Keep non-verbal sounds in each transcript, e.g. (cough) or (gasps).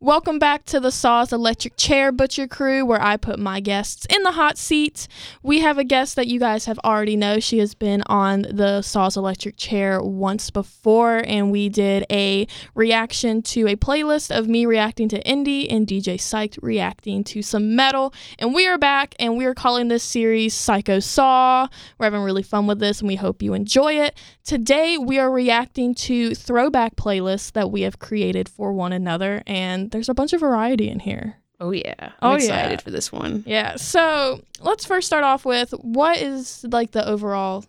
Welcome back to the Saws Electric Chair Butcher Crew, where I put my guests in the hot seat. We have a guest that you guys have already know. She has been on the Saws Electric Chair once before, and we did a reaction to a playlist of me reacting to indie and DJ Psyched reacting to some metal. And we are back, and we are calling this series Psycho Saw. We're having really fun with this, and we hope you enjoy it. Today, we are reacting to throwback playlists that we have created for one another, and there's a bunch of variety in here. Oh yeah. I'm Oh, excited yeah. for this one. Yeah. So let's first start off with what is like the overall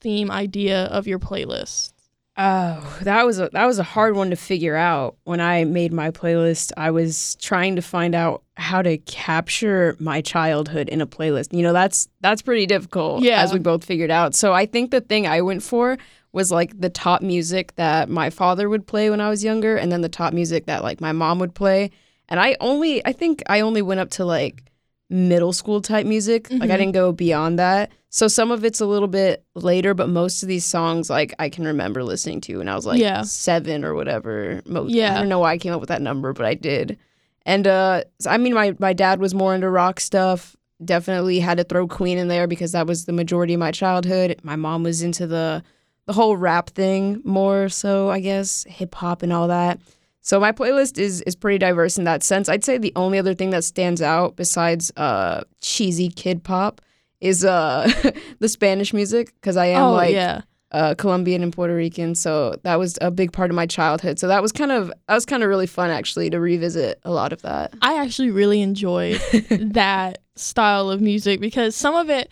theme idea of your playlist? Oh, that was a that was a hard one to figure out. When I made my playlist, I was trying to find out how to capture my childhood in a playlist. You know, that's that's pretty difficult Yeah. as we both figured out. So I think the thing I went for was like the top music that my father would play when I was younger and then the top music that like my mom would play. And I only I think I only went up to like middle school type music. Like I Mhm. didn't go beyond that. So some of it's a little bit later, but most of these songs like I can remember listening to when I was like Yeah. seven or whatever. Most, Yeah. I don't know why I came up with that number, but I did. And uh I mean my my dad was more into rock stuff. Definitely had to throw Queen in there because that was the majority of my childhood. My mom was into the the whole rap thing more so, I guess, hip hop and all that. So my playlist is is pretty diverse in that sense. I'd say the only other thing that stands out besides uh cheesy kid pop is uh (laughs) the Spanish music because I am oh like yeah. uh, Colombian and Puerto Rican, so that was a big part of my childhood. So that was kind of that was kind of really fun actually to revisit a lot of that. I actually really enjoyed (laughs) that style of music because some of it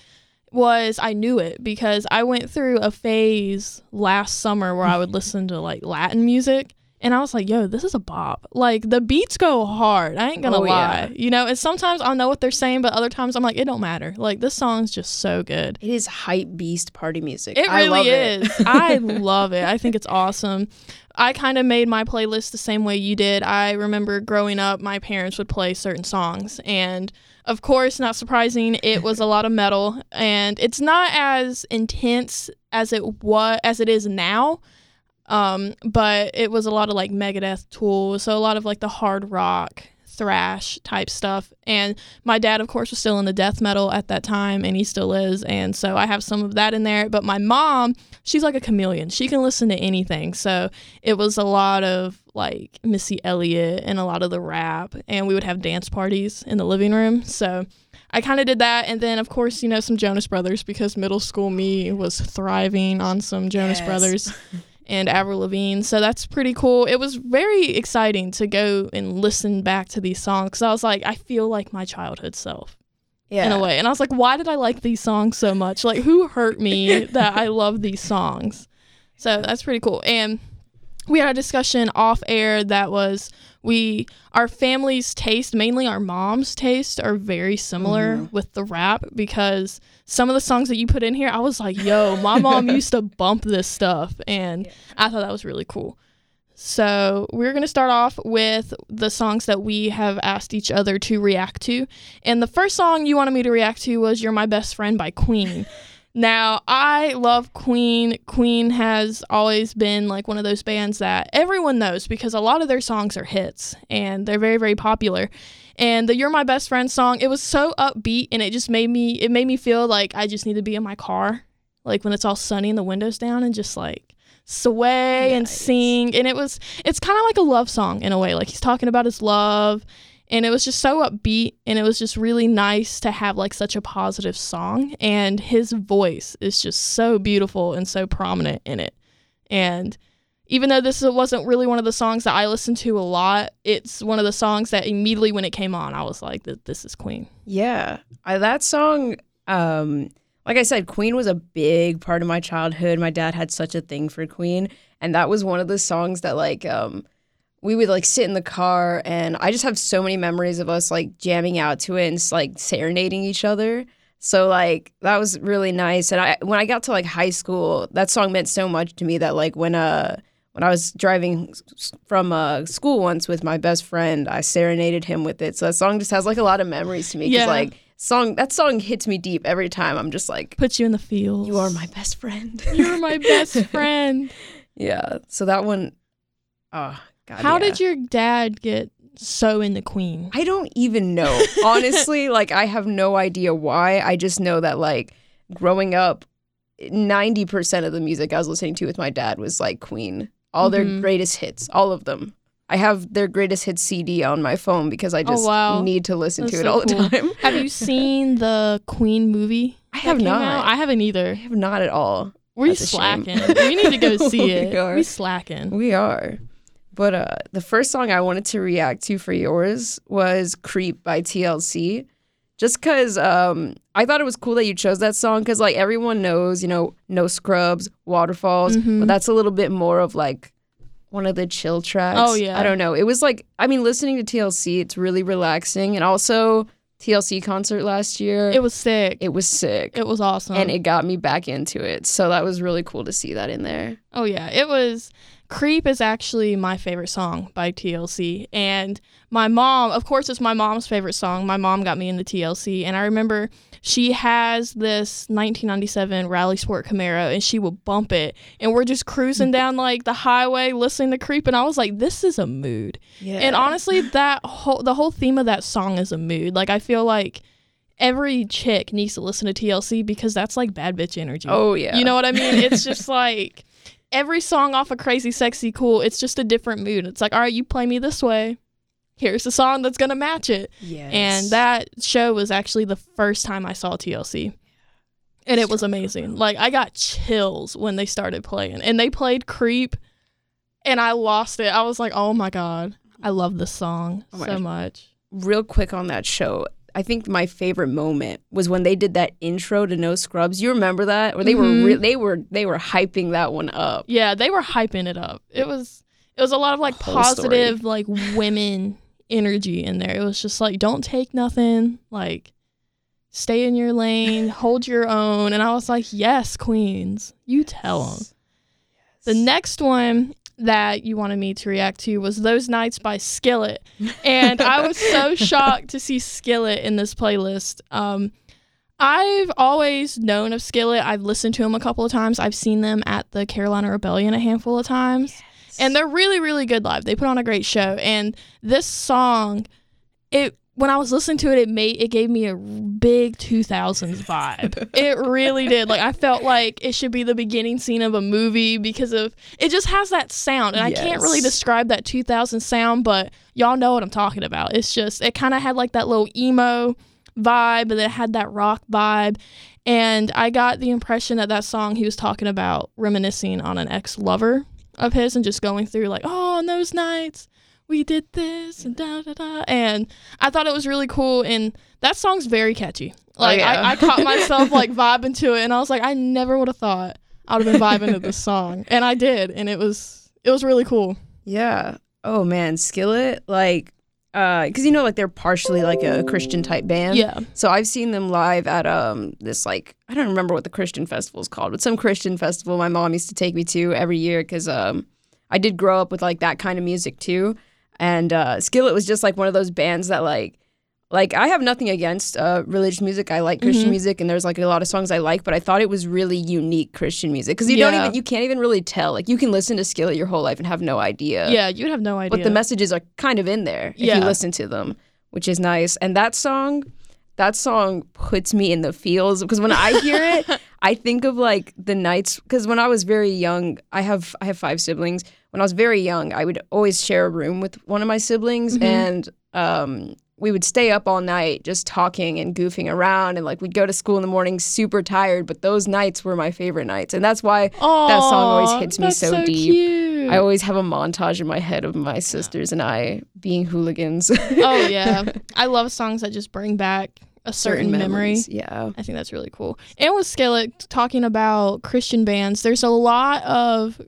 was I knew it because I went through a phase last summer where I would (laughs) listen to like Latin music and I was like, yo, this is a bop. Like the beats go hard. I ain't gonna Oh, lie. yeah. You know, and sometimes I'll know what they're saying, but other times I'm like, it don't matter. Like this song's just so good. It is hype beast party music. It I love really it. is. I (laughs) love it. I think it's awesome. I kind of made my playlist the same way you did. I remember growing up, my parents would play certain songs. And of course, not surprising, it was a lot of metal. And it's not as intense as it was as it is now. Um, but it was a lot of like Megadeth Tool, so a lot of like the hard rock, thrash type stuff. And my dad, of course, was still in the death metal at that time, and he still is. And so I have some of that in there. But my mom, she's like a chameleon. She can listen to anything. So it was a lot of like Missy Elliott and a lot of the rap. And we would have dance parties in the living room. So I kind of did that. And then, of course, you know, some Jonas Brothers because middle school me was thriving on some Jonas Yes. Brothers (laughs) and Avril Lavigne. So that's pretty cool. It was very exciting to go and listen back to these songs because I was like, I feel like my childhood self Yeah. in a way. And I was like, why did I like these songs so much? Like, who hurt me (laughs) that I love these songs? So that's pretty cool. And we had a discussion off air that was we our family's taste mainly our mom's taste are very similar Mhm. with the rap because some of the songs that you put in here i was like yo my mom (laughs) used to bump this stuff. And i thought that was really cool. So we're going to start off with the songs that we have asked each other to react to. And the first song you wanted me to react to was you're my best friend by queen (laughs) now, I love Queen. Queen has always been like one of those bands that everyone knows because a lot of their songs are hits and they're very very popular. And the You're My Best Friend song, it was so upbeat and it just made me it made me feel like I just need to be in my car like when it's all sunny and the windows down and just like sway and sing and it was it's kind of like a love song in a way like he's talking about his love and it was just so upbeat and it was just really nice to have like such a positive song and his voice is just so beautiful and so prominent in it and even though this wasn't really one of the songs that I listened to a lot, it's one of the songs that immediately when it came on, I was like, "This is Queen." Yeah. I, that song, um, like I said, Queen was a big part of my childhood. My dad had such a thing for Queen. And that was one of the songs that, like, um, we would like sit in the car and I just have so many memories of us like jamming out to it and like serenading each other. So like that was really nice. And I when I got to like high school, that song meant so much to me that like when uh when I was driving from uh, school once with my best friend, I serenaded him with it. So that song just has like a lot of memories to me. Because Yeah. like song that song hits me deep every time. I'm just like, puts you in the field. you are my best friend. You're my best (laughs) friend. yeah. So that one, oh god. How yeah. did your dad get so in the Queen? I don't even know. (laughs) Honestly, like I have no idea why. I just know that like growing up, 90% of the music I was listening to with my dad was like Queen. All their Mhm. greatest hits, all of them. I have their greatest hits CD on my phone because I Oh, just wow. need to listen That's to it so all cool. the time. (laughs) Have you seen the Queen movie? I have not. out? I haven't either. I have not at all. We're slacking. we need to go (laughs) see it. We are. We slacking. We are. But uh, the first song I wanted to react to for yours was Creep by TLC. Just because um, I thought it was cool that you chose that song because, like, everyone knows, you know, No Scrubs, Waterfalls, Mhm. but that's a little bit more of like one of the chill tracks. Oh, yeah. I don't know. It was like, I mean, listening to TLC, it's really relaxing. And also, TLC concert last year, It was sick. it was sick. It was awesome. and it got me back into it. So that was really cool to see that in there. Oh yeah, it was Creep is actually my favorite song by TLC and my mom, of course it's my mom's favorite song. My mom got me into TLC and I remember she has this 1997 Rally Sport Camaro and she would bump it and we're just cruising (laughs) down like the highway listening to Creep and I was like this is a mood. Yeah. And honestly that whole the whole theme of that song is a mood. Like I feel like every chick needs to listen to TLC because that's like bad bitch energy. oh, yeah. You know what I mean? It's just (laughs) like every song off of Crazy Sexy Cool, it's just a different mood. It's like, all right, you play me this way. Here's the song that's going to match it. Yes. And that show was actually the first time I saw TLC. And it was amazing. Like, I got chills when they started playing. And they played Creep, and I lost it. I was like, oh my God, I love this song Oh so much. real quick on that show. I think my favorite moment was when they did that intro to No Scrubs. You remember that? Or they Mhm. were re- they were they were hyping that one up. Yeah, they were hyping it up. It was it was a lot of like Whole story. positive like women energy in there. It was just like don't take nothing, like stay in your lane, (laughs) hold your own. And I was like, "Yes, queens. You tell them." The next one that you wanted me to react to was Those Nights by Skillet. And I was so (laughs) shocked to see Skillet in this playlist. Um, I've always known of Skillet. I've listened to them a couple of times. I've seen them at the Carolina Rebellion a handful of times. And they're really, really good live. They put on a great show. And this song, it when I was listening to it, it made it gave me a big 2000s vibe. it really did. Like I felt like it should be the beginning scene of a movie because of it just has that sound, and I can't really describe that 2000 sound, but y'all know what I'm talking about. It's just it kind of had like that little emo vibe, but it had that rock vibe. And I got the impression that that song he was talking about reminiscing on an ex lover of his and just going through like, oh, on those nights we did this and da da da. And I thought it was really cool. And that song's very catchy. Like yeah. I, I caught (laughs) myself like vibing to it, and I was like, I never would have thought I would have been vibing to this song, and I did, and it was it was really cool. Yeah. Oh man, Skillet like uh cuz you know like they're partially like a Christian type band. Yeah. So I've seen them live at um this like I don't remember what the Christian festival is called, but some Christian festival my mom used to take me to every year cuz um I did grow up with like that kind of music too. And uh Skillet was just like one of those bands that like like I have nothing against uh religious music. I like Christian Mhm. music and there's like a lot of songs I like, but I thought it was really unique Christian music cuz you don't even you can't even really tell. Like you can listen to Skillet your whole life and have no idea Yeah, you'd have no idea. but the messages are kind of in there if Yeah. you listen to them, which is nice. And that song, that song puts me in the feels because when I hear it, (laughs) I think of like the nights. Because when I was very young, I have I have five siblings. When I was very young, I would always share a room with one of my siblings, Mhm. and um, we would stay up all night just talking and goofing around, and like we'd go to school in the morning super tired. But those nights were my favorite nights, and that's why that song always hits me that's so deep. Cute. I always have a montage in my head of my sisters and I being hooligans. oh (laughs) yeah, I love songs that just bring back a certain, memory. memories. Yeah. I think that's really cool. And with Skillet talking about Christian bands, there's a lot of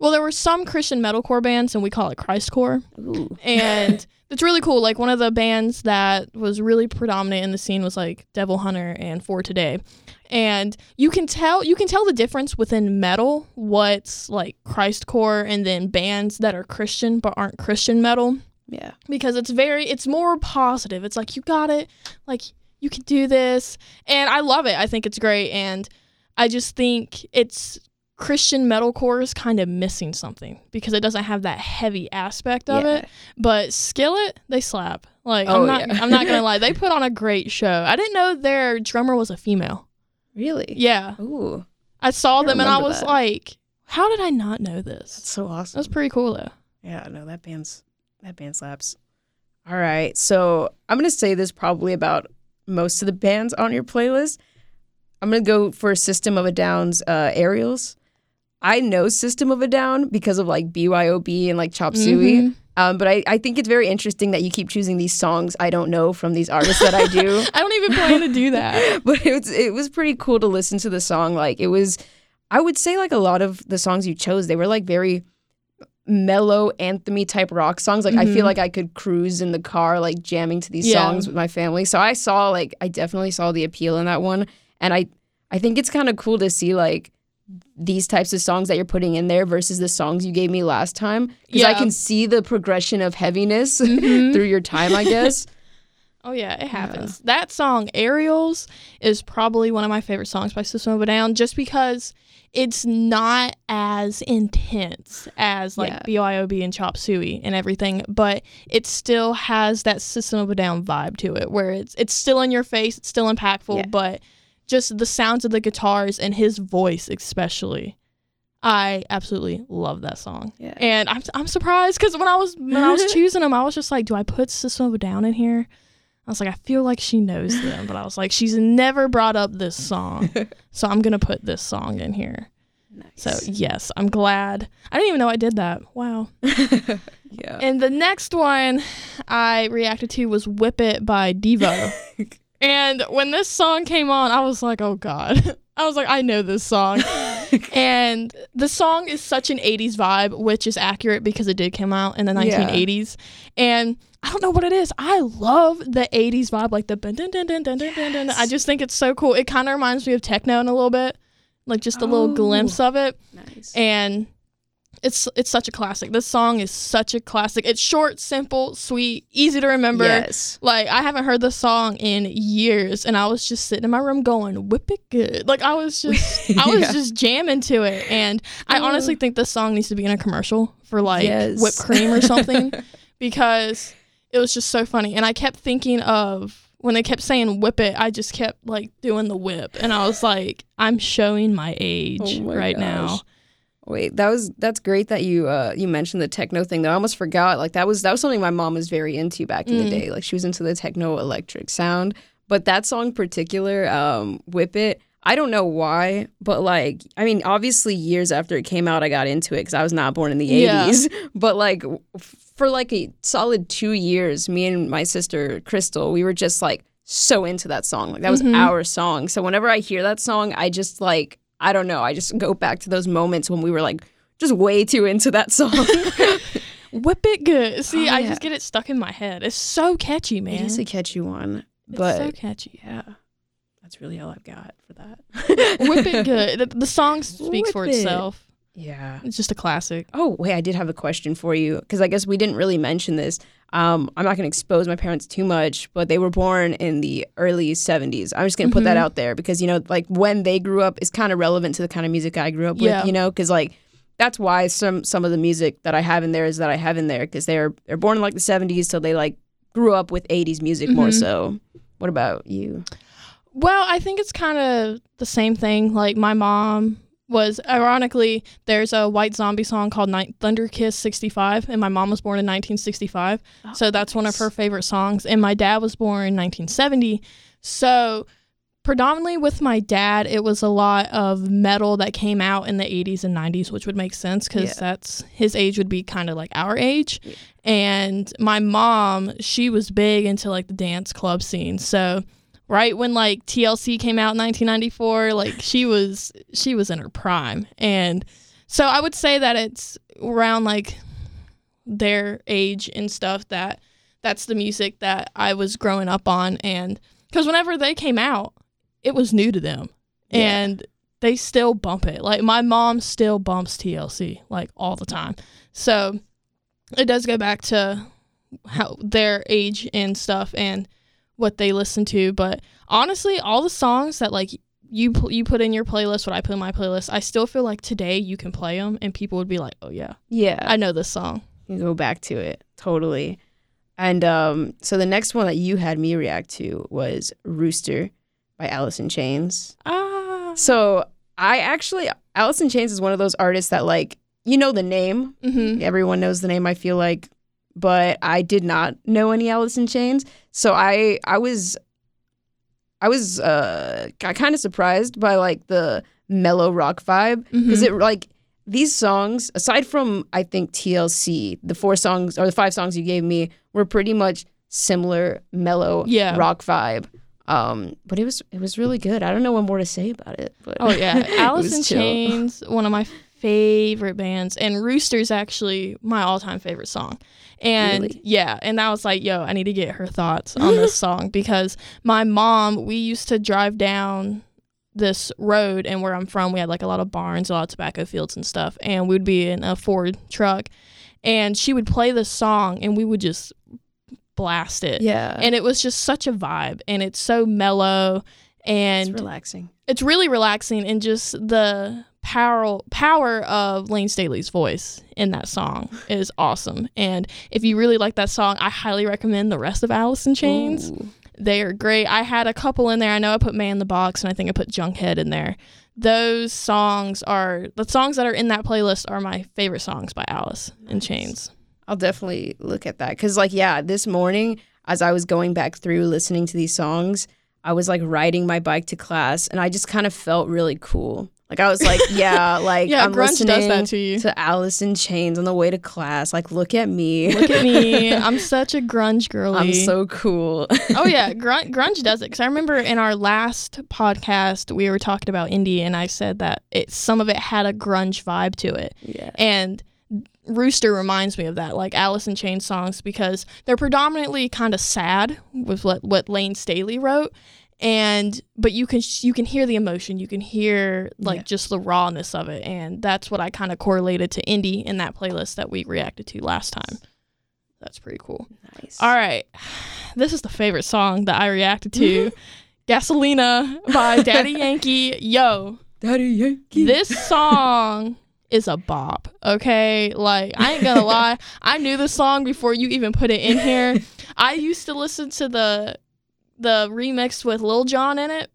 well, there were some Christian metalcore bands, and we call it Christcore. Ooh. and (laughs) it's really cool. Like one of the bands that was really predominant in the scene was like Demon Hunter and For Today, and you can tell you can tell the difference within metal what's like Christcore and then bands that are Christian but aren't Christian metal Yeah. because it's very it's more positive. It's like you got it, like you can do this, and I love it. I think it's great, and I just think it's Christian metalcore is kind of missing something because it doesn't have that heavy aspect of Yeah. it. But Skillet, they slap. Like Oh, I'm not yeah. I'm not gonna (laughs) lie. They put on a great show. I didn't know their drummer was a female. Really? Yeah. Ooh, I saw I them and I was that. like, how did I not know this? that's so awesome. That's pretty cool though. Yeah, no, that band's that band slaps. All right, so I'm gonna say this probably about most of the bands on your playlist. I'm gonna go for System of a Down's uh, Aerials. I know System of a Down because of like BYOB and like Chop Suey. Mhm. Um, but I, I think it's very interesting that you keep choosing these songs I don't know from these artists that I do. (laughs) I don't even plan to do that. (laughs) but it was it was pretty cool to listen to the song. Like it was, I would say like a lot of the songs you chose, they were like very mellow anthemy type rock songs. Like I feel Mhm. like I could cruise in the car like jamming to these Yeah. songs with my family. So I saw like I definitely saw the appeal in that one, and I I think it's kind of cool to see like these types of songs that you're putting in there versus the songs you gave me last time because I can see the progression of heaviness (laughs) Mhm. through your time, I guess. (laughs) Oh yeah, it happens. That song Aerials is probably one of my favorite songs by System of a Down just because it's not as intense as like Yeah. BYOB and Chop Suey and everything, but it still has that System of a Down vibe to it where it's it's still in your face, it's still impactful, Yeah. but just the sounds of the guitars and his voice especially. I absolutely love that song. Yeah. And I'm I'm surprised because when I was when I was (laughs) choosing them, I was just like, do I put System of a Down in here? I was like, I feel like she knows them, but I was like, she's never brought up this song, (laughs) so I'm gonna put this song in here. So yes, I'm glad. I didn't even know I did that. Wow. (laughs) yeah. And the next one I reacted to was "Whip It" by Devo. (laughs) and when this song came on, I was like, oh god. I was like, I know this song. and the song is such an 80s vibe, which is accurate because it did come out in the Yeah. 1980s. And I don't know what it is. I love the 80s vibe, like the dun dun dun dun dun dun dun. dun. I just think it's so cool. It kind of reminds me of techno in a little bit, like just a little Oh. glimpse of it. nice. And it's it's such a classic. This song is such a classic. It's short, simple, sweet, easy to remember. Yes. Like I haven't heard this song in years, and I was just sitting in my room going, "Whip it good!" Like I was just, (laughs) I was just jamming to it, and I Oh. honestly think this song needs to be in a commercial for like Yes. whipped cream or something, (laughs) because it was just so funny. And I kept thinking of when they kept saying "whip it," I just kept like doing the whip, and I was like, "I'm showing my age Oh my right now." Wait, that was that's great that you uh you mentioned the techno thing though. I almost forgot. Like that was that was something my mom was very into back in the Mm. day. Like she was into the techno electric sound. But that song particular, um, Whip It, I don't know why, but like I mean, obviously years after it came out I got into it because I was not born in the Yeah. 80s. (laughs) But like for like a solid two years, me and my sister Crystal, we were just like so into that song. Like that was Mhm. our song. So whenever I hear that song, I just like I don't know. I just go back to those moments when we were like just way too into that (laughs) song. (laughs) Whip it good. See, Oh, I just get it stuck in my head. It's so catchy, man. It is a catchy one, it's but so catchy. yeah, that's really all I've got for that. (laughs) Whip it good. (laughs) The, the song speaks for it. itself. Yeah. It's just a classic. Oh wait, I did have a question for you because I guess we didn't really mention this. Um, I'm not going to expose my parents too much, but they were born in the early 70s. I'm just going to put that Mhm. out there because you know, like when they grew up is kind of relevant to the kind of music I grew up Yeah. with. You know, because like that's why some some of the music that I have in there is that I have in there because they're they're born in like the 70s, so they like grew up with 80s music more Mhm. so. What about you? Well, I think it's kind of the same thing. Like my mom was ironically there's a White Zombie song called Night Thunder Kiss 65 and my mom was born in 1965. so that's one of her favorite songs and my dad was born in 1970. So predominantly with my dad it was a lot of metal that came out in the 80s and 90s which would make sense cuz Yeah. that's his age would be kind of like our age. Yeah. And my mom, she was big into like the dance club scene. So right when like TLC came out in 1994, like she was she was in her prime. And so I would say that it's around like their age and stuff that that's the music that I was growing up on and cuz whenever they came out, it was new to them. Yeah. And they still bump it. Like my mom still bumps TLC like all the time. So it does go back to how their age and stuff and what they listen to but honestly all the songs that like you you put in your playlist what I put in my playlist. I still feel like today you can play them and people would be like, "Oh yeah, Yeah. I know this song." You go back to it. Totally. And um, so the next one that you had me react to was Rooster by Alice in Chains. Ah. So I actually Alice in Chains is one of those artists that like you know the name. Mhm. Everyone knows the name, I feel like. But I did not know any Alice in Chains. So I I was I was uh kind of surprised by like the mellow rock vibe because Mhm. it like these songs aside from I think TLC, the four songs or the five songs you gave me were pretty much similar mellow Yeah. rock vibe. Um, but it was it was really good. I don't know what more to say about it. But Oh yeah, (laughs) Alice in. Chains, one of my favorite bands, and Rooster's actually my all-time favorite song. And Really? yeah, and I was like, yo, I need to get her thoughts on this (laughs) song because my mom, we used to drive down this road, and where I'm from, we had like a lot of barns, a lot of tobacco fields and stuff, and we'd be in a Ford truck, and she would play this song, and we would just blast it. Yeah, And it was just such a vibe, and it's so mellow, and it's relaxing. it's really relaxing and just the power power of Layne Staley's voice in that song is awesome. And if you really like that song, I highly recommend the rest of Alice in Chains. Ooh. They are great. I had a couple in there. I know I put Man in the Box and I think I put Junkhead in there. Those songs are the songs that are in that playlist are my favorite songs by Alice in Chains. I'll definitely look at that because, like, yeah, this morning as I was going back through listening to these songs, I was like riding my bike to class, and I just kind of felt really cool. Like I was like, yeah, (laughs) like Yeah, I'm grunge does listening that to you. to Alice in Chains on the way to class. Like, look at me, Look at me. (laughs) I'm such a grunge girl. I'm so cool. (laughs) oh yeah, grunge, grunge does it. Because I remember in our last podcast we were talking about indie, and I said that it some of it had a grunge vibe to it, yeah, and Rooster reminds me of that, like Alice in Chains songs, because they're predominantly kind of sad with what what Layne Staley wrote, and but you can you can hear the emotion, you can hear like Yeah. just the rawness of it, and that's what I kind of correlated to indie in that playlist that we reacted to last time. That's pretty cool. nice. All right. (sighs) This is the favorite song that I reacted to. (laughs) Gasolina by Daddy Yankee. Yo, Daddy Yankee. this song is a bop, okay? Like, I ain't gonna (laughs) lie. I knew the song before you even put it in here. (laughs) I used to listen to the the remix with Lil Jon in it,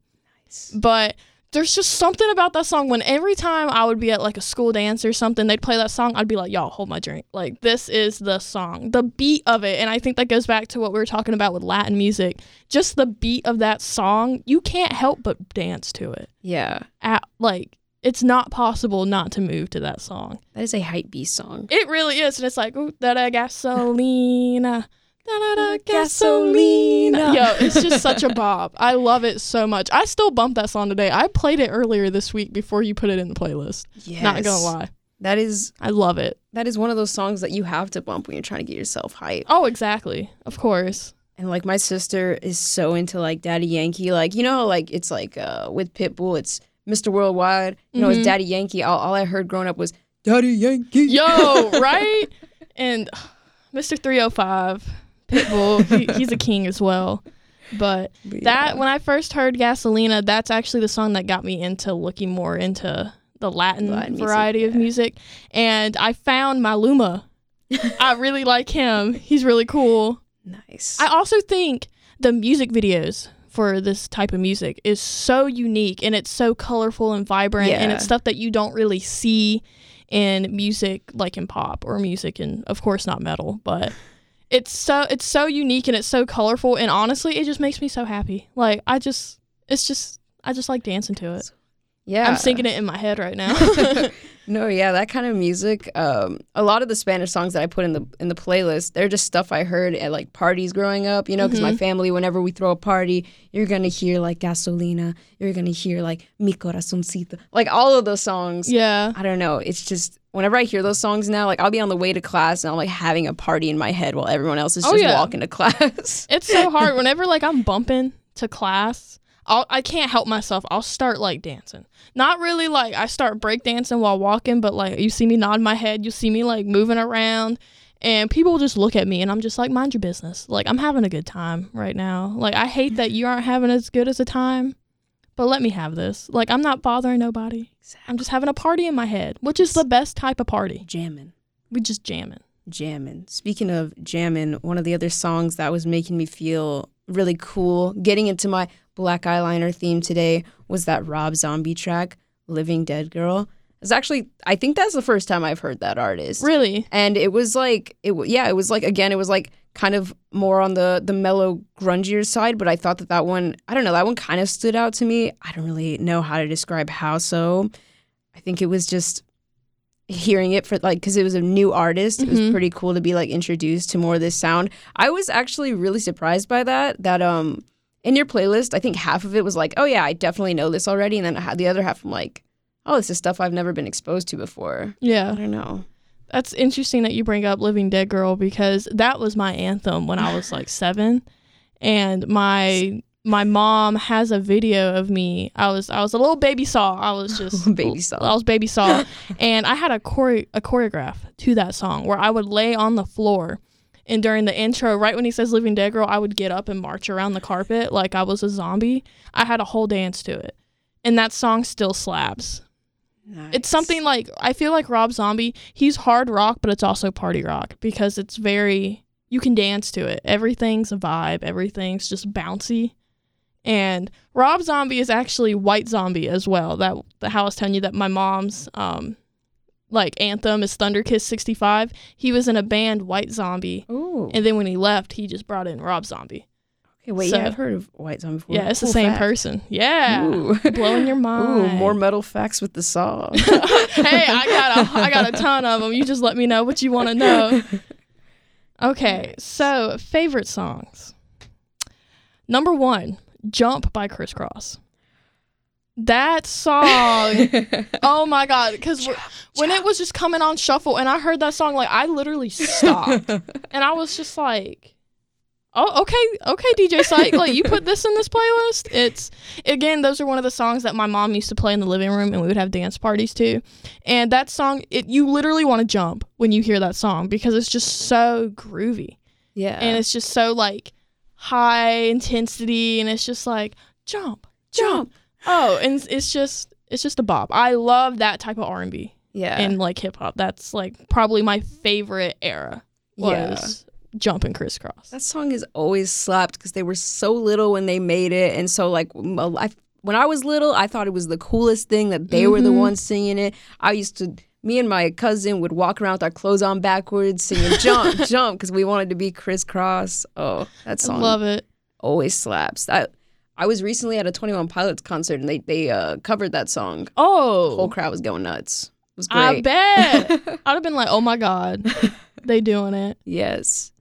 but there's just something about that song when every time I would be at like a school dance or something, they'd play that song, I'd be like, y'all, hold my drink. Like, this is the song, the beat of it. And I think that goes back to what we were talking about with Latin music. Just the beat of that song, you can't help but dance to it. yeah, At, like, it's not possible not to move to that song. that is a hype beast song. It really is. And it's like, ooh, da da gasolina. Da da da Gasolina. Yo, it's just such a (laughs) bop. I love it so much. I still bump that song today. I played it earlier this week before you put it in the playlist. Yes. Not gonna lie. That is I love it. that is one of those songs that you have to bump when you're trying to get yourself hype. Oh, exactly. Of course. And like my sister is so into like Daddy Yankee. Like, you know, like it's like uh with Pitbull, it's Mr. Worldwide. You know, Mhm. it's Daddy Yankee. All, all I heard growing up was Daddy Yankee. Yo, (laughs) right? And (sighs) Mr. 305, Pitbull, (laughs) he, he's a king as well. But But that yeah. when I first heard Gasolina, that's actually the song that got me into looking more into the Latin, Latin music, variety of music. And I found Maluma. I (laughs) really like him. He's really cool. nice. I also think the music videos for this type of music is so unique and it's so colorful and vibrant and it's stuff that you don't really see in music like in pop or music and of course not metal, but it's so it's so unique and it's so colorful and honestly it just makes me so happy. Like I just it's just I just like dancing to it. yeah. I'm singing it in my head right now. (laughs) (laughs) no, yeah, that kind of music. Um, a lot of the Spanish songs that I put in the in the playlist, they're just stuff I heard at like parties growing up. You know, because Mm-hmm. my family, whenever we throw a party, you're gonna hear like Gasolina. You're gonna hear like Mi Corazoncito. Like all of those songs. yeah. I don't know. It's just whenever I hear those songs now, like I'll be on the way to class and I'm like having a party in my head while everyone else is Oh, just yeah. walking to (laughs) class. It's so hard whenever like I'm bumping to class. I'll, I can't help myself. I'll start like dancing. Not really like I start break dancing while walking, but like you see me nod my head, you see me like moving around, and people just look at me, and I'm just like, mind your business. Like I'm having a good time right now. Like I hate that you aren't having as good as a time, but let me have this. Like I'm not bothering nobody. I'm just having a party in my head, which is the best type of party. Jamming. We just jamming. Jamming. Speaking of jamming, one of the other songs that was making me feel really cool, getting into my black eyeliner theme today, was that Rob Zombie track, Living Dead Girl. It's actually, I think that's the first time I've heard that artist. Really? And it was like, it yeah, it was like again, it was like kind of more on the the mellow, grungier side. But I thought that that one, I don't know, that one kind of stood out to me. I don't really know how to describe how so. I think it was just hearing it for like because it was a new artist it was Mhm. pretty cool to be like introduced to more of this sound i was actually really surprised by that that um in your playlist i think half of it was like oh yeah i definitely know this already and then I had the other half i'm like oh this is stuff i've never been exposed to before Yeah, i don't know That's interesting that you bring up Living Dead Girl because that was my anthem when I was like seven. And my my mom has a video of me. I was I was a little baby saw. I was (laughs) just Baby Saw. I was baby saw. and I had a chore- a choreograph to that song where I would lay on the floor and during the intro, right when he says Living Dead Girl, I would get up and march around the carpet like I was a zombie. I had a whole dance to it. And that song still slaps. It's something like I feel like Rob Zombie, he's hard rock, but it's also party rock because it's very you can dance to it. Everything's a vibe, everything's just bouncy. And Rob Zombie is actually White Zombie as well. That the how I was telling you that my mom's um like anthem is Thunder Kiss 65. He was in a band White Zombie, oh and then when he left, he just brought in Rob Zombie. okay wait so- yeah i've heard of white zombie before Yeah, it's the same fact. person. Yeah. Ooh. Blowing your (laughs) mind. Ooh, more metal facts with the song (laughs) hey, I got a I got a ton of them. You just let me know what you want to know. (laughs) Okay, so favorite songs. Number one, "Jump" by Kris Kross. That song, (laughs) oh my god! Because when it was just coming on shuffle, and I heard that song, like I literally stopped, (laughs) and I was just like, "Oh, okay, okay, DJ Psych, like you put this in this playlist." It's again, those are one of the songs that my mom used to play in the living room, and we would have dance parties too. And that song, it you literally want to jump when you hear that song because it's just so groovy, yeah and it's just so like high intensity, and it's just like jump, jump. Oh, and it's- just it's just a bop. I love that type of R and B yeah and like hip hop. That's like probably my favorite era Yeah. was jump and Kris Kross. That song has always slapped because they were so little when they made it, and so like I, when I was little, I thought it was the coolest thing that they were the Mhm. ones singing it. I used to, me and my cousin would walk around with our clothes on backwards, singing "Jump, (laughs) Jump" because we wanted to be Kris Kross. Oh, that I song love it. always slaps. That I was recently at a Twenty One Pilots concert, and they they uh, covered that song. Oh, the whole crowd was going nuts. It was I bet (laughs) I'd have been like, oh my god, they doing it. Yes.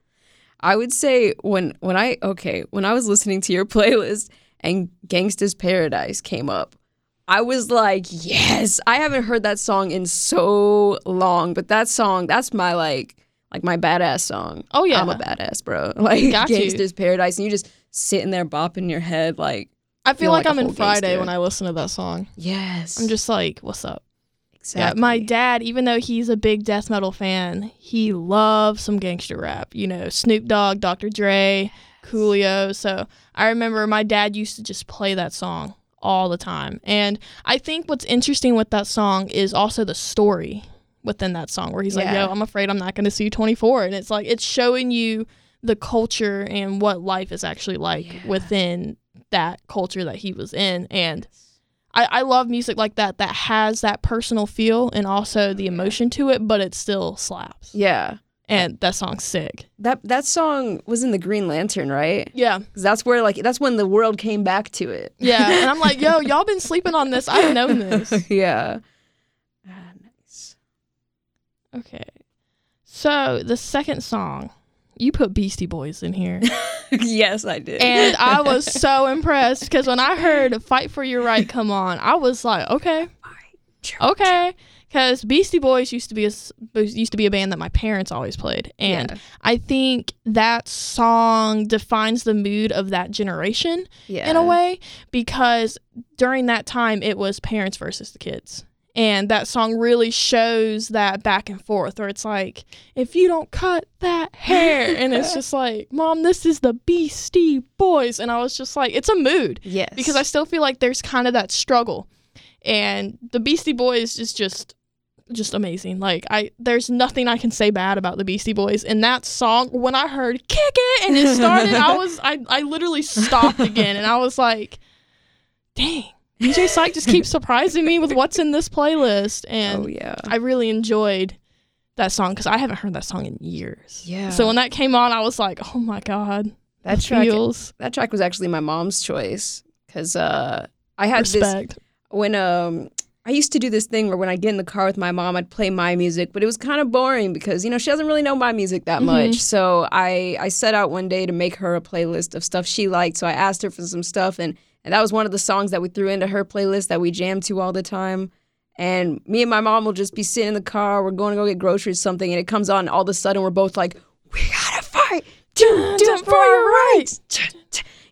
I would say when when I okay, when I was listening to your (laughs) playlist and Gangsta's Paradise came up, I was like, yes. I haven't heard that song in so long, but that song, that's my like like my badass song. Oh yeah, I'm a badass, bro. (laughs) Like Got you. Gangsta's Paradise and you just sitting there bopping your head like, I feel like, like I'm in Friday gangster. when I listen to that song. yes. I'm just like, what's up? exactly. Yeah, my dad, even though he's a big death metal fan, he loves some gangster rap. You know, Snoop Dogg, Dr. Dre, Coolio. So I remember my dad used to just play that song all the time. And I think what's interesting with that song is also the story within that song, where he's like, "Yo, I'm afraid I'm not going to see you 24," and it's like it's showing you the culture and what life is actually like Yeah. within that culture that he was in and I, I love music like that that has that personal feel and also the emotion to it, but it still slaps. Yeah. And that song's sick. That that song was in the Green Lantern, right? Yeah, that's where like that's when the world came back to it. Yeah. and I'm (laughs) like, yo, y'all been sleeping on this. I've known this. (laughs) yeah. Ah, nice. Okay. So the second song, you put Beastie Boys in here. (laughs) yes, I did. And I (laughs) was so impressed because when I heard Fight for Your Right come on, I was like, okay, okay. Because Beastie Boys used to be a used to be a band that my parents always played, and Yeah. I think that song defines the mood of that generation yeah. in a way because during that time it was parents versus the kids, And that song really shows that back and forth where it's like, if you don't cut that hair, and it's (laughs) just like, Mom, this is the Beastie Boys. And I was just like, it's a mood Yes. because I still feel like there's kind of that struggle. And the Beastie Boys is just just amazing. Like I there's nothing I can say bad about the Beastie Boys. And that song when I heard kick it and it started, I (laughs) was I I literally stopped again and I was like, dang. DJ Psych just keeps surprising me with what's in this playlist (laughs) and oh yeah. I really enjoyed that song because I haven't heard that song in years. Yeah. So when that came on, I was like, "Oh my god, that track feels that track was actually my mom's choice because uh, I had this when um I used to do this thing where when I get in the car with my mom, I'd play my music, but it was kind of boring because you know she doesn't really know my music that Mhm. much. So I I set out one day to make her a playlist of stuff she liked. So I asked her for some stuff, and and that was one of the songs that we threw into her playlist that we jammed to all the time. And me and my mom will just be sitting in the car. We're going to go get groceries, or something, and it comes on. And all of a sudden, we're both like, "We gotta fight, do, do for our rights."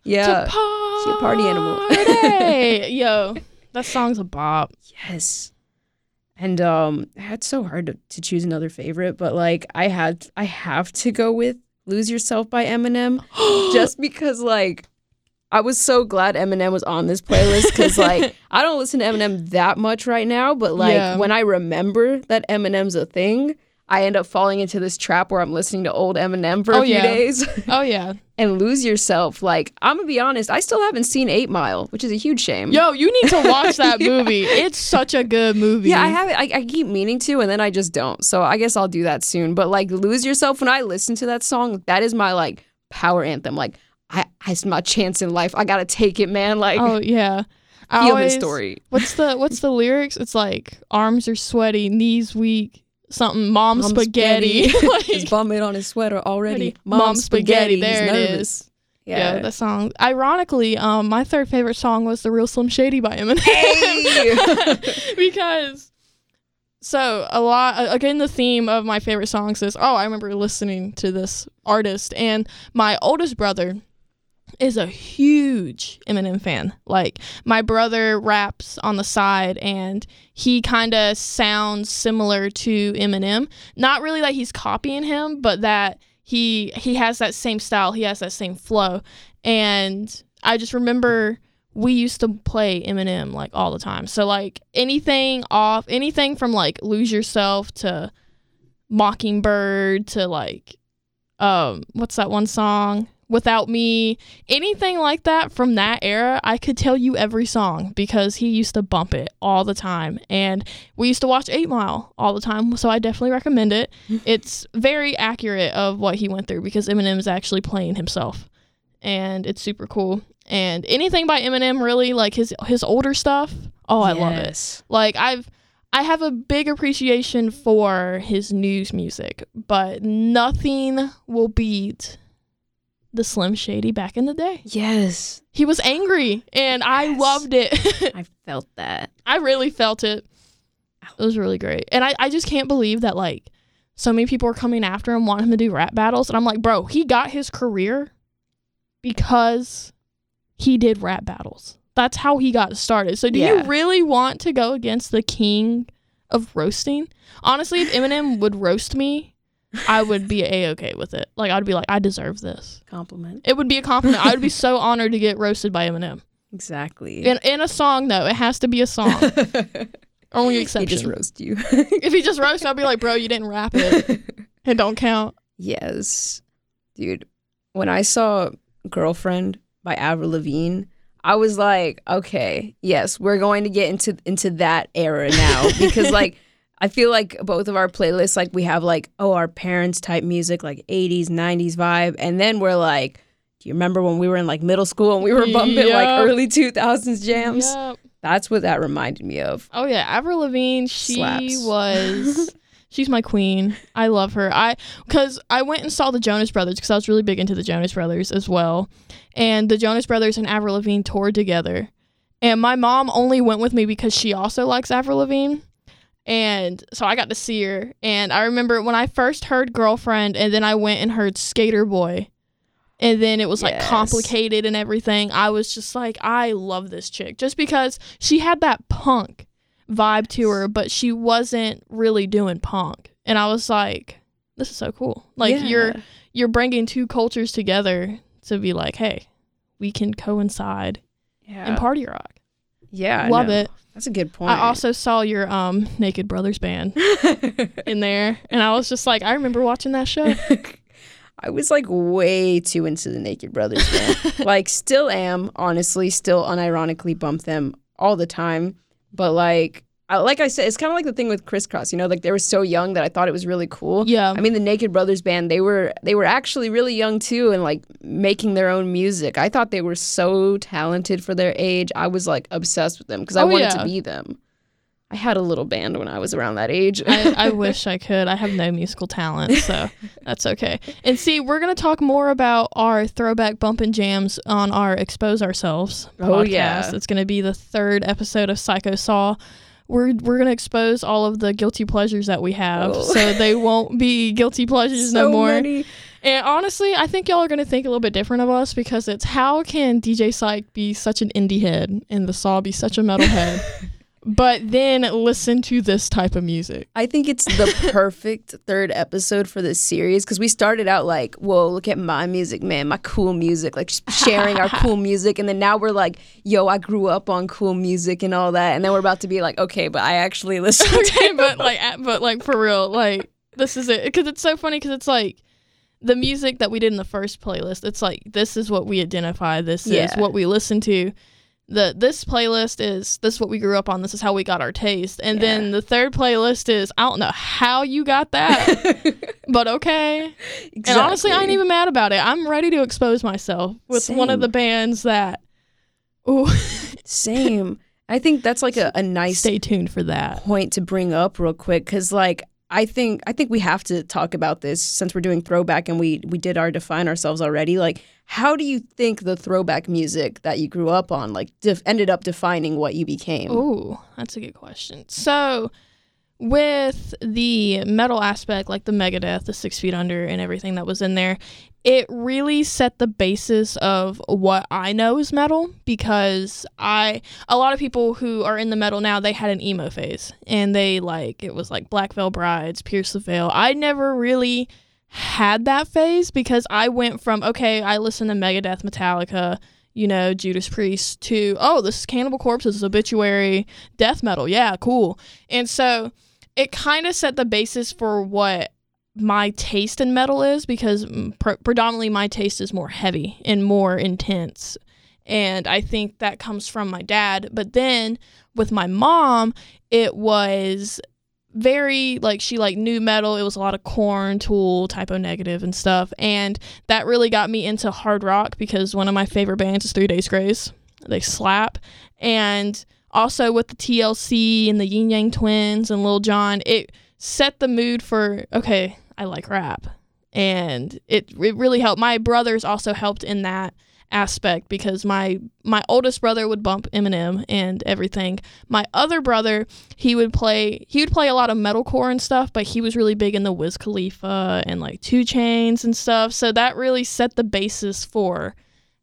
Yeah, She a party animal. (laughs) Yo, that song's a bop. Yes. And um it's so hard to, to choose another favorite, but like I had I have to go with Lose Yourself by Eminem (gasps) just because like I was so glad Eminem was on this playlist cuz like (laughs) I don't listen to Eminem that much right now, but like Yeah. when I remember that Eminem's a thing, I end up falling into this trap where I'm listening to old Eminem for a Oh, few yeah. days oh yeah. (laughs) and lose yourself. Like I'm gonna be honest, I still haven't seen Eight Mile, which is a huge shame. Yo, you need to watch that (laughs) movie. It's such a good movie. Yeah, I have it. I, I keep meaning to, and then I just don't. So I guess I'll do that soon. But like, lose yourself. When I listen to that song, that is my like power anthem. Like, I, it's my chance in life. I gotta take it, man. Like, Oh yeah. I feel always, story. What's the what's the lyrics? It's like arms are sweaty, knees weak, something mom, Mom spaghetti. spaghetti. (laughs) Like, He's bumming on his sweater already. Mom Mom, spaghetti, spaghetti. there He's it nervous. is. yeah. that song. Ironically, um, my third favorite song was "The Real Slim Shady" by Eminem. (laughs) because so a lot again the theme of my favorite songs is oh i remember listening to this artist and my oldest brother is a huge eminem fan like my brother raps on the side and he kind of sounds similar to eminem not really that he's copying him but that he he has that same style he has that same flow and i just remember we used to play Eminem like all the time. So like anything off, anything from like Lose Yourself to Mockingbird to like um what's that one song? Without Me, anything like that from that era, I could tell you every song because he used to bump it all the time. And we used to watch 8 Mile all the time, so I definitely recommend it. (laughs) it's very accurate of what he went through because Eminem is actually playing himself. And it's super cool and anything by Eminem really like his his older stuff. Oh, I love it. Like I've I have a big appreciation for his news music, but nothing will beat the Slim Shady back in the day. Yes. He was angry and I loved it. (laughs) I felt that. I really felt it. It was really great. And I, I just can't believe that like so many people are coming after him, wanting him to do rap battles. And I'm like, bro, he got his career because he did rap battles. That's how he got started. So do you really want to go against the king of roasting? Honestly, if Eminem would roast me, I would be a okay with it. Like I'd be like, I deserve this. Compliment. It would be a compliment. I would be (laughs) so honored to get roasted by Eminem. Exactly. In in a song though, it has to be a song. (laughs) Only exception. he just roast you. if he just roasts, I'll be like, bro, you didn't rap it. (laughs) It don't count. Yes. Dude, when I saw Girlfriend by Avril Lavigne, I was like, okay, yes, we're going to get into into that era now because like I feel like both of our playlists like we have like oh our parents type music like 80s 90s vibe and then we're like do you remember when we were in like middle school and we were bumping Yep. like early 2000s jams? Yep. That's what that reminded me of. Oh yeah, Avril Lavigne. She Slaps. was. (laughs) She's my queen. I love her. I because I went and saw the Jonas Brothers because I was really big into the Jonas Brothers as well, and the Jonas Brothers and Avril Lavigne toured together, and my mom only went with me because she also likes Avril Lavigne, and so I got to see her. And I remember when I first heard Girlfriend, and then I went and heard Skater Boy. And then it was like complicated and everything. I was just like, I love this chick just because she had that punk vibe to her, but she wasn't really doing punk. And I was like, this is so cool. Like you're you're bringing two cultures together to be like, hey, we can coincide yeah, in party rock. yeah, Love it. That's a good point. I also saw your um Naked Brothers band (laughs) in there, and I was just like, I remember watching that show. (laughs) I was like way too into the Naked Brothers band. (laughs) like still am, honestly, still unironically bump them all the time. But like like I said, it's kind of like the thing with Kris Kross, you know, like they were so young that I thought it was really cool. Yeah, I mean, the Naked Brothers band, they were they were actually really young too and like making their own music. I thought they were so talented for their age. I was like obsessed with them because I Oh, wanted yeah. to be them. I had a little band when I was around that age. I, I (laughs) wish I could. I have no musical talent, so (laughs) that's okay. And see, we're gonna talk more about our throwback bump and jams on our Expose Ourselves podcast. Oh, yeah. it's gonna be the third episode of Psycho Saw. We're we're gonna expose all of the guilty pleasures that we have, Oh. so they (laughs) won't be guilty pleasures so no more. many. And honestly, I think y'all are gonna think a little bit different of us because it's how can DJ Psyched be such an indie head and the Saw be such a metal head, (laughs) but then listen to this type of music. I think it's the (laughs) perfect third episode for this series because we started out like, whoa, look at my music, man, my cool music, like sharing our cool (laughs) music. And then now we're like, yo, I grew up on cool music and all that. And then we're about to be like, okay, but I actually (laughs) listen to okay, but like, but like for real, like this is it because it's so funny because it's like the music that we did in the first playlist. It's like this is what we identify. This is what we listen to. The this playlist is this is what we grew up on. This is how we got our taste. And then the third playlist is I don't know how you got that, (laughs) but okay. And honestly, I ain't even mad about it. I'm ready to expose myself with one of the bands that. Ooh, (laughs) Same. I think that's like a, a nice stay tuned for that. point to bring up real quick because like I think I think we have to talk about this since we're doing throwback and we we did our define ourselves already. Like, how do you think the throwback music that you grew up on like def- ended up defining what you became? Ooh, that's a good question. So, with the metal aspect, like the Megadeth, the Six Feet Under, and everything that was in there, it really set the basis of what I know is metal because I, a lot of people who are in the metal now, they had an emo phase and they like, it was like Black Veil Brides, Pierce the Veil. I never really had that phase because I went from, okay, I listen to Megadeth, Metallica, you know, Judas Priest to, oh, this is Cannibal Corpse, this is obituary, death metal. Yeah, cool. And so it kind of set the basis for what my taste in metal is because pre- predominantly my taste is more heavy and more intense. And I think that comes from my dad. But then with my mom, it was very like she like nu metal. It was a lot of Korn, tool, Type O Negative and stuff. And that really got me into hard rock because one of my favorite bands is Three Days Grace. They slap. And also with the TLC and the Yin Yang Twins and Lil Jon, it set the mood for okay, I like rap. And it, it really helped. My brothers also helped in that aspect because my my oldest brother would bump Eminem and everything. My other brother, he would play he would play a lot of metalcore and stuff, but he was really big in the Wiz Khalifa and like 2 Chainz and stuff. So that really set the basis for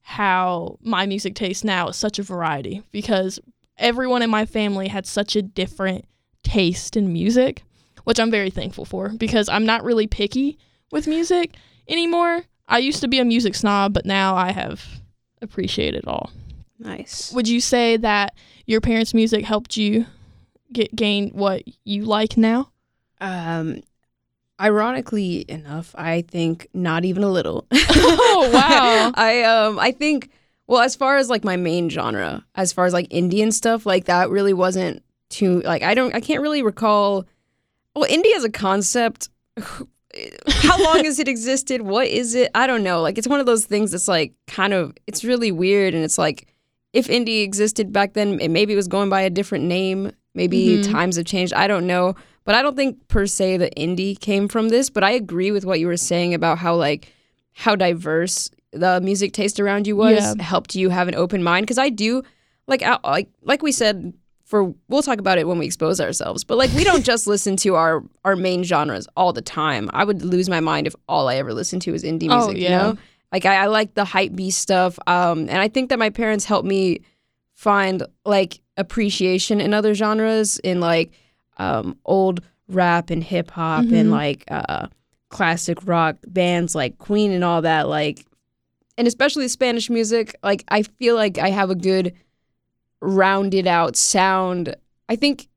how my music taste now is such a variety because everyone in my family had such a different taste in music, which I'm very thankful for because I'm not really picky with music anymore. I used to be a music snob, but now I have appreciated it all. Nice. Would you say that your parents' music helped you get gain what you like now? Um, ironically enough, I think not even a little. (laughs) (laughs) Oh, wow. I um I think well as far as like my main genre, as far as like Indian stuff, like that really wasn't too like I don't I can't really recall. Well, indie as a concept. How long has it existed? What is it? I don't know. Like it's one of those things that's like kind of it's really weird and it's like if indie existed back then, it maybe it was going by a different name. Maybe Mhm. times have changed. I don't know. But I don't think per se the indie came from this. But I agree with what you were saying about how like how diverse the music taste around you was Yeah. helped you have an open mind. Because I do like I, like like we said for we'll talk about it when we expose ourselves. But like we don't just (laughs) listen to our our main genres all the time. I would lose my mind if all I ever listened to was indie music. Oh, You know, like I, I like the hype beast stuff. Um, and I think that my parents helped me find like appreciation in other genres in like um, old rap and hip hop and Mhm. like uh, classic rock bands like Queen and all that like and especially Spanish music like I feel like I have a good rounded out sound I think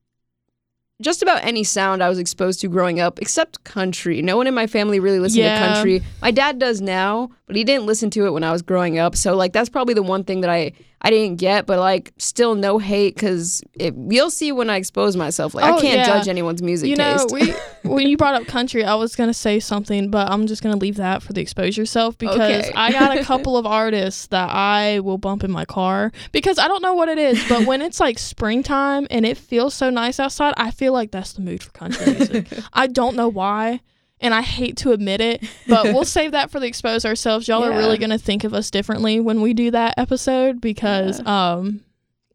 just about any sound I was exposed to growing up, except country. No one in my family really listened Yeah. to country. My dad does now, but he didn't listen to it when I was growing up. So like that's probably the one thing that I I didn't get. But like still no hate because you'll see when I expose myself. Like I Oh, can't yeah. judge anyone's music you know, we (laughs) when you brought up country, I was gonna say something, but I'm just gonna leave that for the expose yourself because Okay. I got a (laughs) couple of artists that I will bump in my car because I don't know what it is, but when it's like springtime and it feels so nice outside, I feel like that's the mood for country music. (laughs) I don't know why. And I hate to admit it, but we'll (laughs) save that for the expose ourselves. Y'all are really gonna think of us differently when we do that episode because um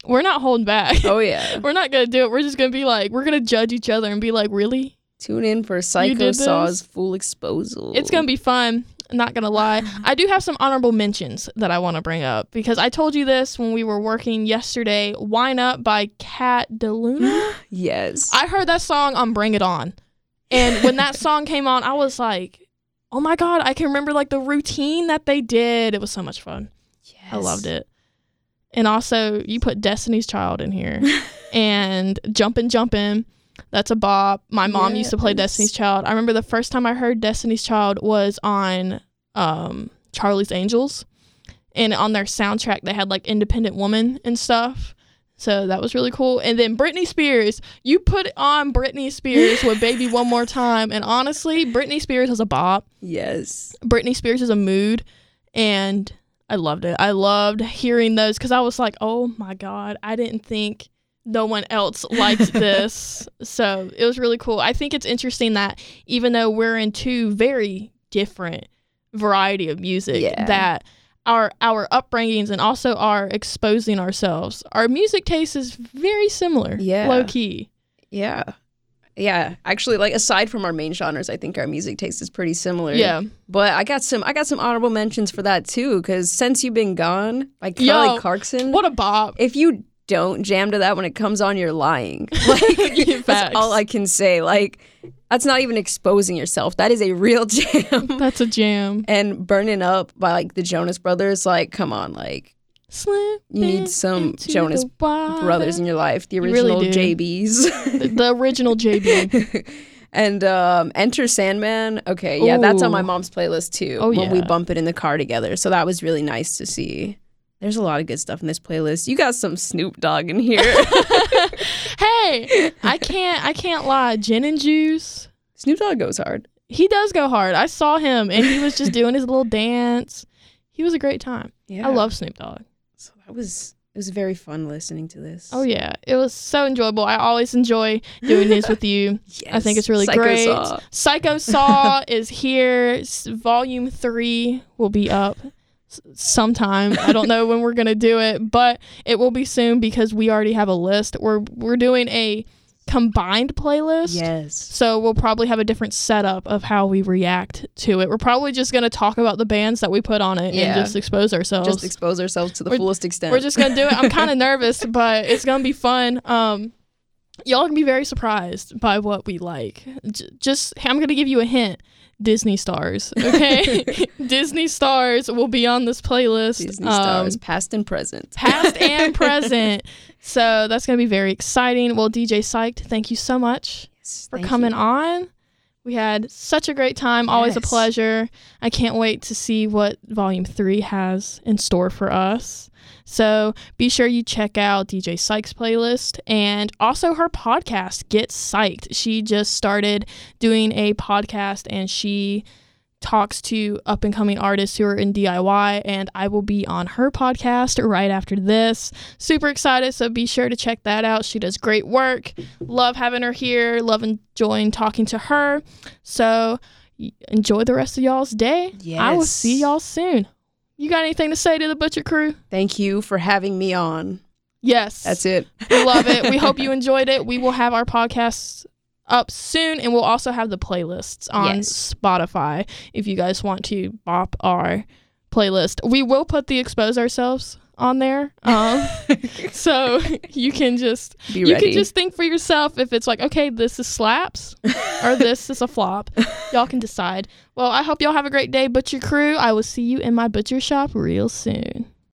we're not holding back. oh (laughs) yeah. We're not gonna do it. We're just gonna be like, we're gonna judge each other and be like, really? Tune in for Psycho Saw's full exposal. It's gonna be fun. Not gonna lie. (sighs) I do have some honorable mentions that I want to bring up because I told you this when we were working yesterday. Whine Up by Kat DeLuna. (gasps) yes. I heard that song on Bring It On. And when that (laughs) song came on, I was like, oh my God, I can remember like the routine that they did. It was so much fun. Yes. I loved it. And also, you put Destiny's Child in here (laughs) and Jumpin' Jumpin'. That's a bop. My mom used to play Destiny's Child. I remember the first time I heard Destiny's Child was on um, Charlie's Angels. And on their soundtrack, they had like Independent Woman and stuff. So that was really cool. And then Britney Spears. You put on Britney Spears with Baby One More Time. And honestly, Britney Spears was a bop. Yes. Britney Spears is a mood, and I loved it. I loved hearing those because I was like, oh my god, I didn't think no one else liked (laughs) this. so it was really cool. I think it's interesting that even though we're in two very different variety of music, Yeah. that our our upbringings and also our exposing ourselves, our music taste is very similar. Yeah. low key. Yeah. Yeah. Actually, like aside from our main genres, I think our music taste is pretty similar. Yeah. But I got some I got some honorable mentions for that too, because since you've been gone, like Yo, Kelly Clarkson. What a bop. if you don't jam to that when it comes on, you're lying. (laughs) Like that's all I can say. Like that's not even exposing yourself. That is a real (laughs) jam. That's a jam. and burning up by like the Jonas Brothers, like come on, like Slip You need some Jonas brothers in your life, the You really original. JBs. the original JB. (laughs) and um, Enter Sandman. Okay, yeah, that's on my mom's playlist too. Oh, when we bump it in the car together. So that was really nice to see. There's a lot of good stuff in this playlist. You got some Snoop Dogg in here. (laughs) (laughs) hey, I can't I can't lie. Gin and juice. Snoop Dogg goes hard. He does go hard. I saw him and he was just doing his little dance. He was a great time. Yeah, I love Snoop Dogg. So that was it was very fun listening to this. Oh yeah, it was so enjoyable. I always enjoy doing these with you. (laughs) I think it's really Psycho great. Saw. Psycho Saw is here. Volume three will be up sometime. I don't know when we're gonna do it, but it will be soon because we already have a list. We're we're doing a combined playlist. Yes. So we'll probably have a different setup of how we react to it. We're probably just gonna talk about the bands that we put on it Yeah. and just expose ourselves. Just expose ourselves to the We're- fullest extent. We're just gonna do it. I'm kind of (laughs) nervous, but it's gonna be fun. Um, y'all can be very surprised by what we like. J- just I'm gonna give you a hint. Disney stars, okay? (laughs) (laughs) Disney stars will be on this playlist. Disney um, stars, past and present. past and (laughs) present. So that's gonna be very exciting. Well, DJ Psyched, thank you so much Yes, for coming you. on. We had such a great time. Always a pleasure. I can't wait to see what Volume 3 has in store for us. So be sure you check out DJ Psyched's playlist and also her podcast, Get Psyched. She just started doing a podcast and she talks to up and coming artists who are in DIY, and I will be on her podcast right after this. Super excited, so be sure to check that out. She does great work. Love having her here, love enjoying talking to her. So enjoy the rest of y'all's day. I will see y'all soon. You got anything to say to the Butcher Crew? Thank you for having me on. Yes. That's it. We love it. We (laughs) hope you enjoyed it. We will have our podcasts up soon and we'll also have the playlists on Yes. Spotify if you guys want to bop our playlist. We will put the expose ourselves on there. Um, (laughs) so you can just Be you ready. can just think for yourself if it's like, okay, this is slaps or (laughs) this is a flop. Y'all can decide. Well, I hope y'all have a great day, Butcher Crew. I will see you in my butcher shop real soon.